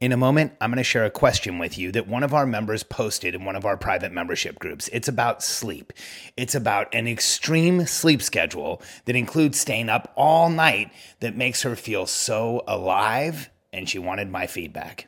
In a moment, I'm going to share a question with you that one of our members posted in one of our private membership groups. It's about sleep. It's about an extreme sleep schedule that includes staying up all night that makes her feel so alive, and she wanted my feedback.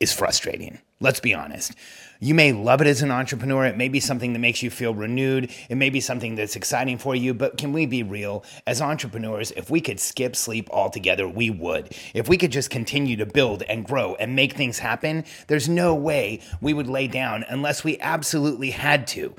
is frustrating. Let's be honest. You may love it as an entrepreneur. It may be something that makes you feel renewed. It may be something that's exciting for you. But can we be real? As entrepreneurs, if we could skip sleep altogether, we would. If we could just continue to build and grow and make things happen, there's no way we would lay down unless we absolutely had to.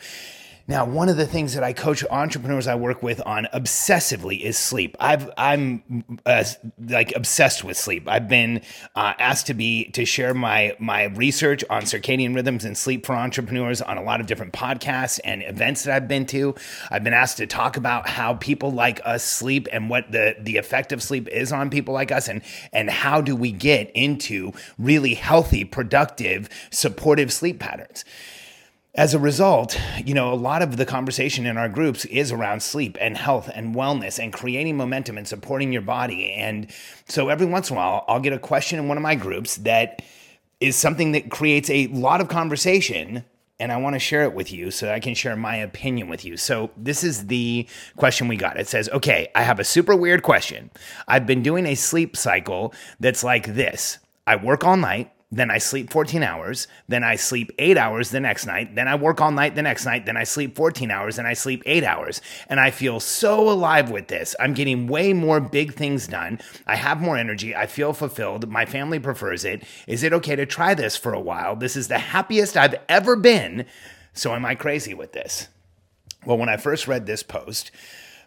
Now, one of the things that I coach entrepreneurs I work with on obsessively is sleep. I've, I'm uh, like obsessed with sleep. I've been uh, asked to be to share my my research on circadian rhythms and sleep for entrepreneurs on a lot of different podcasts and events that I've been to. I've been asked to talk about how people like us sleep and what the the effect of sleep is on people like us, and and how do we get into really healthy, productive, supportive sleep patterns as a result, you know, a lot of the conversation in our groups is around sleep and health and wellness and creating momentum and supporting your body. And so every once in a while, I'll get a question in one of my groups that is something that creates a lot of conversation. And I want to share it with you so I can share my opinion with you. So, this is the question we got. It says, Okay, I have a super weird question. I've been doing a sleep cycle that's like this I work all night, then I sleep 14 hours, then I sleep eight hours the next night, then I work all night the next night, then I sleep 14 hours, and I sleep eight hours. And I feel so alive with this. I'm getting way more big things done. I have more energy. I feel fulfilled. My family prefers it. Is it okay to try this for a while? This is the happiest I've ever been. So, am I crazy with this? Well, when I first read this post,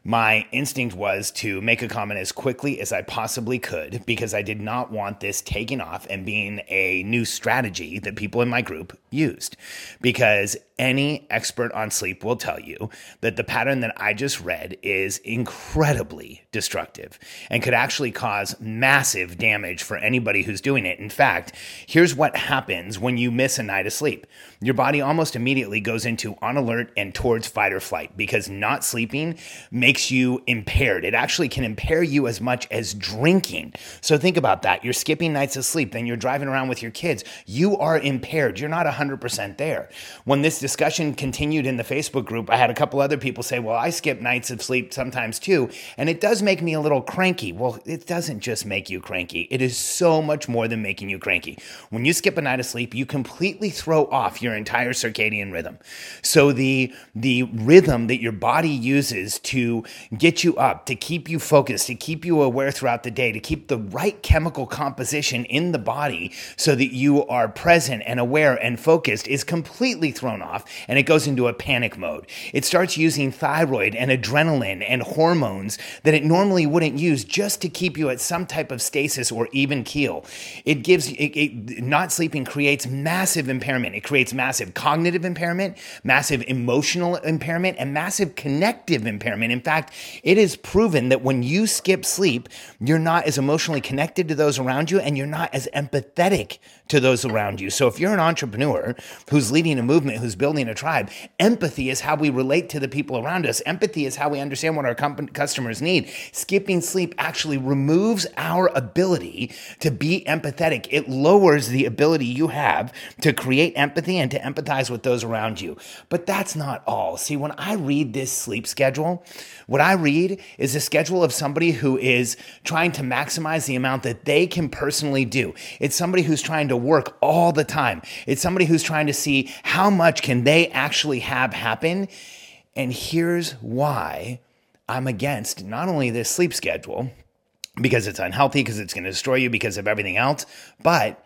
my instinct was to make a comment as quickly as I possibly could because I did not want this taking off and being a new strategy that people in my group used. Because any expert on sleep will tell you that the pattern that I just read is incredibly destructive and could actually cause massive damage for anybody who's doing it. In fact, here's what happens when you miss a night of sleep your body almost immediately goes into on alert and towards fight or flight because not sleeping makes you impaired. It actually can impair you as much as drinking. So think about that. You're skipping nights of sleep, then you're driving around with your kids. You are impaired. You're not 100% there. When this discussion continued in the Facebook group, I had a couple other people say, Well, I skip nights of sleep sometimes too. And it does make me a little cranky. Well, it doesn't just make you cranky, it is so much more than making you cranky. When you skip a night of sleep, you completely throw off your entire circadian rhythm. So the, the rhythm that your body uses to get you up, to keep you focused, to keep you aware throughout the day, to keep the right chemical composition in the body so that you are present and aware and focused is completely thrown off off and it goes into a panic mode. It starts using thyroid and adrenaline and hormones that it normally wouldn't use just to keep you at some type of stasis or even keel. It gives it, it, not sleeping creates massive impairment. It creates massive cognitive impairment, massive emotional impairment, and massive connective impairment. In fact, it is proven that when you skip sleep, you're not as emotionally connected to those around you and you're not as empathetic to those around you. So if you're an entrepreneur who's leading a movement, who's building a tribe, empathy is how we relate to the people around us. Empathy is how we understand what our customers need. Skipping sleep actually removes our ability to be empathetic. It lowers the ability you have to create empathy and to empathize with those around you. But that's not all. See, when I read this sleep schedule, what I read is a schedule of somebody who is trying to maximize the amount that they can personally do. It's somebody who's trying to work all the time. It's somebody who's trying to see how much can they actually have happen. And here's why I'm against not only this sleep schedule, because it's unhealthy, because it's going to destroy you, because of everything else, but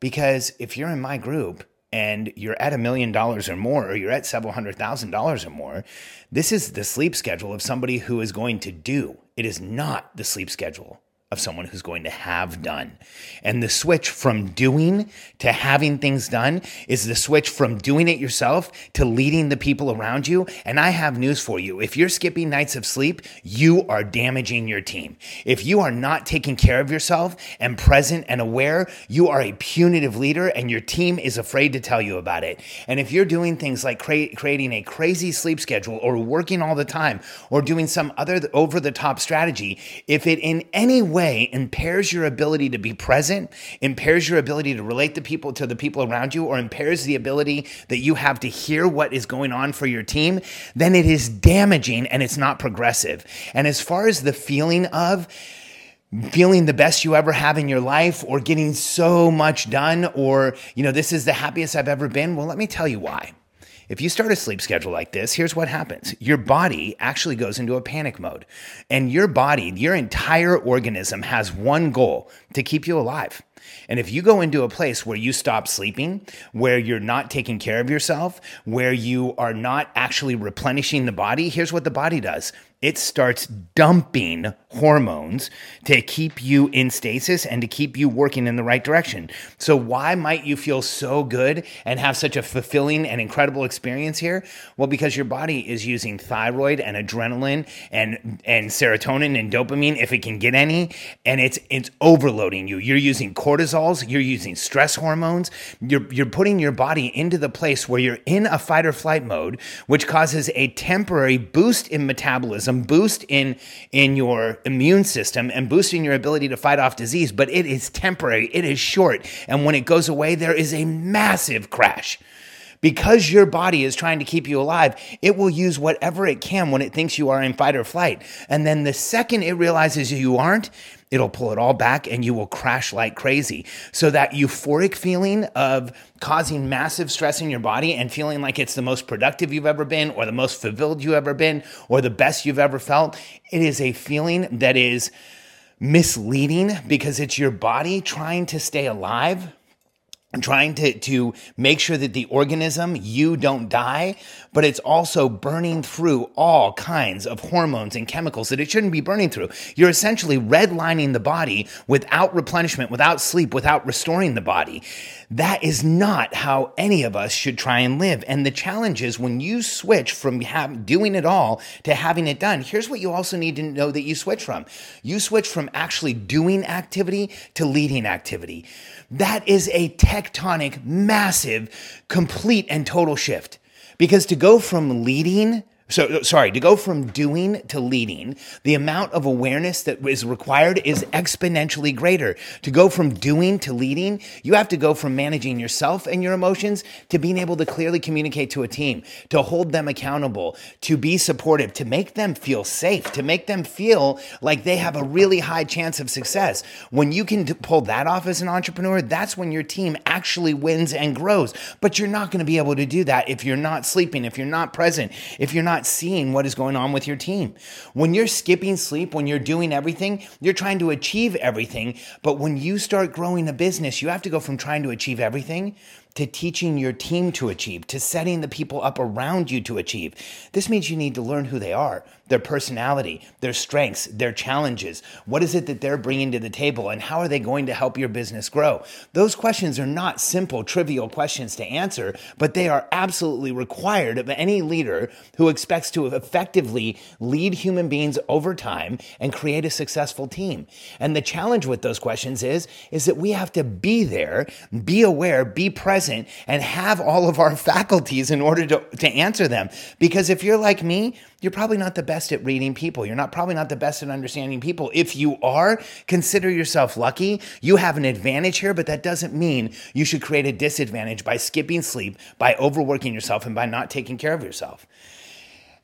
because if you're in my group and you're at a million dollars or more, or you're at several hundred thousand dollars or more, this is the sleep schedule of somebody who is going to do. It is not the sleep schedule of someone who's going to have done. And the switch from doing to having things done is the switch from doing it yourself to leading the people around you. And I have news for you. If you're skipping nights of sleep, you are damaging your team. If you are not taking care of yourself and present and aware, you are a punitive leader and your team is afraid to tell you about it. And if you're doing things like cre- creating a crazy sleep schedule or working all the time or doing some other over the top strategy, if it in any way way impairs your ability to be present, impairs your ability to relate to people to the people around you, or impairs the ability that you have to hear what is going on for your team, then it is damaging and it's not progressive. And as far as the feeling of feeling the best you ever have in your life or getting so much done or you know this is the happiest I've ever been, well let me tell you why. If you start a sleep schedule like this, here's what happens. Your body actually goes into a panic mode. And your body, your entire organism has one goal to keep you alive. And if you go into a place where you stop sleeping, where you're not taking care of yourself, where you are not actually replenishing the body, here's what the body does it starts dumping hormones to keep you in stasis and to keep you working in the right direction. So, why might you feel so good and have such a fulfilling and incredible experience here? Well, because your body is using thyroid and adrenaline and, and serotonin and dopamine, if it can get any, and it's it's overloading you. You're using cortisols, you're using stress hormones, you're, you're putting your body into the place where you're in a fight or flight mode, which causes a temporary boost in metabolism boost in in your immune system and boosting your ability to fight off disease, but it is temporary, it is short, and when it goes away, there is a massive crash. Because your body is trying to keep you alive, it will use whatever it can when it thinks you are in fight or flight. And then the second it realizes you aren't, it'll pull it all back and you will crash like crazy. So that euphoric feeling of causing massive stress in your body and feeling like it's the most productive you've ever been or the most fulfilled you've ever been or the best you've ever felt, it is a feeling that is misleading because it's your body trying to stay alive trying to, to make sure that the organism, you don't die, but it's also burning through all kinds of hormones and chemicals that it shouldn't be burning through. You're essentially redlining the body without replenishment, without sleep, without restoring the body. That is not how any of us should try and live. And the challenge is when you switch from have, doing it all to having it done, here's what you also need to know that you switch from. You switch from actually doing activity to leading activity. That is a tectonic, massive, complete, and total shift. Because to go from leading so, sorry, to go from doing to leading, the amount of awareness that is required is exponentially greater. To go from doing to leading, you have to go from managing yourself and your emotions to being able to clearly communicate to a team, to hold them accountable, to be supportive, to make them feel safe, to make them feel like they have a really high chance of success. When you can pull that off as an entrepreneur, that's when your team actually wins and grows. But you're not going to be able to do that if you're not sleeping, if you're not present, if you're not seeing what is going on with your team. When you're skipping sleep, when you're doing everything, you're trying to achieve everything. But when you start growing a business, you have to go from trying to achieve everything to teaching your team to achieve, to setting the people up around you to achieve. This means you need to learn who they are, their personality, their strengths, their challenges. What is it that they're bringing to the table, and how are they going to help your business grow? Those questions are not simple, trivial questions to answer, but they are absolutely required of any leader who expects to effectively lead human beings over time and create a successful team. And the challenge with those questions is, is that we have to be there, be aware, be present present and have all of our faculties in order to, to answer them. Because if you're like me, you're probably not the best at reading people. You're not probably not the best at understanding people. If you are, consider yourself lucky. You have an advantage here, but that doesn't mean you should create a disadvantage by skipping sleep, by overworking yourself, and by not taking care of yourself.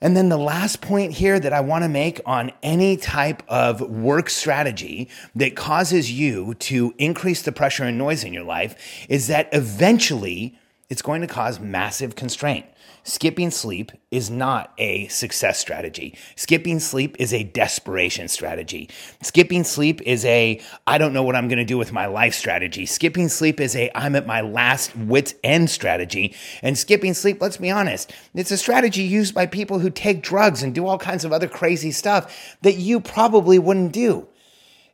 And then the last point here that I want to make on any type of work strategy that causes you to increase the pressure and noise in your life is that eventually it's going to cause massive constraint. Skipping sleep is not a success strategy. Skipping sleep is a desperation strategy. Skipping sleep is a I don't know what I'm going to do with my life strategy. Skipping sleep is a I'm at my last wit's end strategy. And skipping sleep, let's be honest, it's a strategy used by people who take drugs and do all kinds of other crazy stuff that you probably wouldn't do.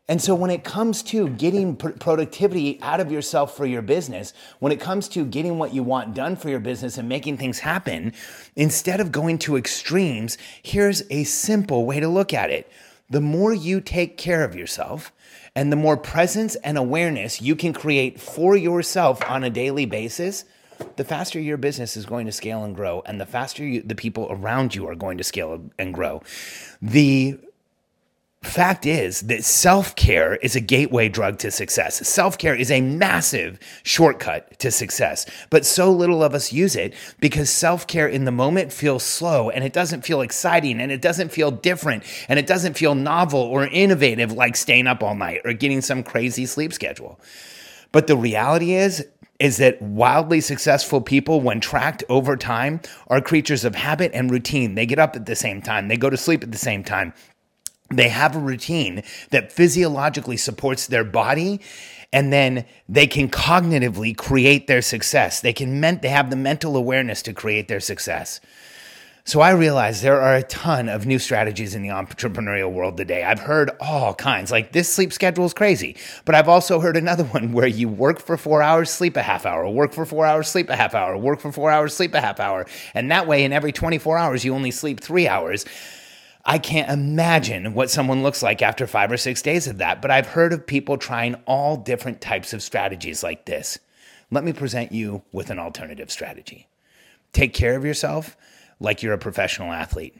And so, when it comes to getting pr- productivity out of yourself for your business, when it comes to getting what you want done for your business and making things happen, instead of going to extremes, here's a simple way to look at it. The more you take care of yourself, and the more presence and awareness you can create for yourself on a daily basis, the faster your business is going to scale and grow, and the faster you, the people around you are going to scale and grow. The fact is that self care is a gateway drug to success. Self care is a massive shortcut to success, but so little of us use it because self care in the moment feels slow and it doesn't feel exciting and it doesn't feel different and it doesn't feel novel or innovative like staying up all night or getting some crazy sleep schedule. But the reality is, is that wildly successful people, when tracked over time, are creatures of habit and routine. They get up at the same time, they go to sleep at the same time, they have a routine that physiologically supports their body and then they can cognitively create their success they can ment- they have the mental awareness to create their success so I realize there are a ton of new strategies in the entrepreneurial world today. I've heard all kinds, like this sleep schedule is crazy. But I've also heard another one where you work for four hours, sleep a half hour, work for four hours, sleep a half hour, work for four hours, sleep a half hour. And that way, in every 24 hours, you only sleep three hours. I can't imagine what someone looks like after five or six days of that, but I've heard of people trying all different types of strategies like this. Let me present you with an alternative strategy. Take care of yourself like you're a professional athlete.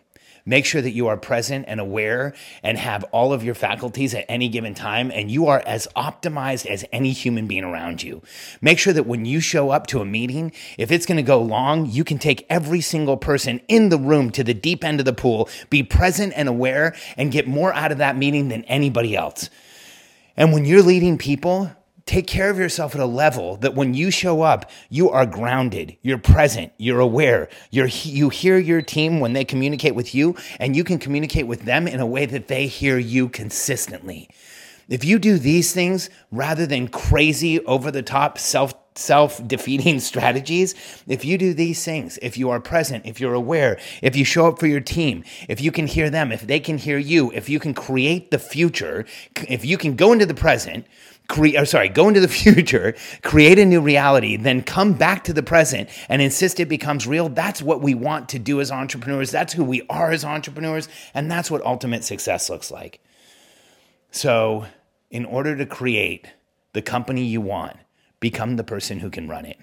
Make sure that you are present and aware and have all of your faculties at any given time, and you are as optimized as any human being around you. Make sure that when you show up to a meeting, if it's going to go long, you can take every single person in the room to the deep end of the pool, be present and aware, and get more out of that meeting than anybody else. And when you're leading people, take care of yourself at a level that when you show up, you are grounded, you're present, you're aware, you're, you hear your team when they communicate with you, and you can communicate with them in a way that they hear you consistently. If you do these things rather than crazy, over the top, self self defeating strategies. If you do these things, if you are present, if you're aware, if you show up for your team, if you can hear them, if they can hear you, if you can create the future, if you can go into the present, create, or sorry, go into the future, create a new reality, then come back to the present and insist it becomes real. That's what we want to do as entrepreneurs. That's who we are as entrepreneurs. And that's what ultimate success looks like. So, in order to create the company you want, become the person who can run it.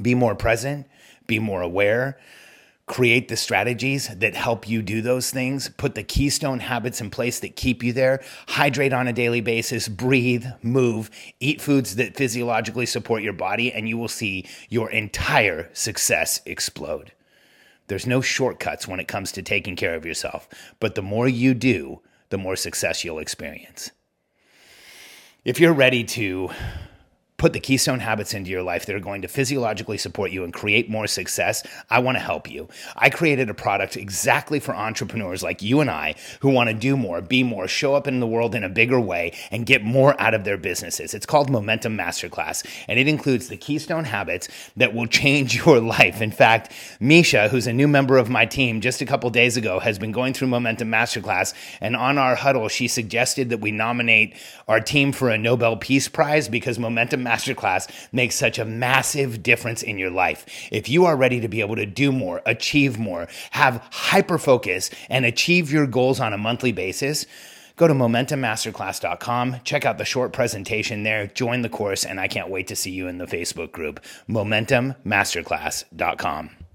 Be more present, be more aware, create the strategies that help you do those things, put the keystone habits in place that keep you there, hydrate on a daily basis, breathe, move, eat foods that physiologically support your body, and you will see your entire success explode. There's no shortcuts when it comes to taking care of yourself, but the more you do, the more success you'll experience. If you're ready to put the keystone habits into your life that are going to physiologically support you and create more success, I want to help you. I created a product exactly for entrepreneurs like you and I who want to do more, be more, show up in the world in a bigger way, and get more out of their businesses. It's called Momentum Masterclass, and it includes the keystone habits that will change your life. In fact, Misha, who's a new member of my team, just a couple days ago has been going through Momentum Masterclass, and on our huddle, she suggested that we nominate our team for a Nobel Peace Prize because Momentum Masterclass makes such a massive difference in your life. If you are ready to be able to do more, achieve more, have hyper focus, and achieve your goals on a monthly basis, go to momentummasterclass.com, check out the short presentation there, join the course, and I can't wait to see you in the Facebook group, momentummasterclass.com.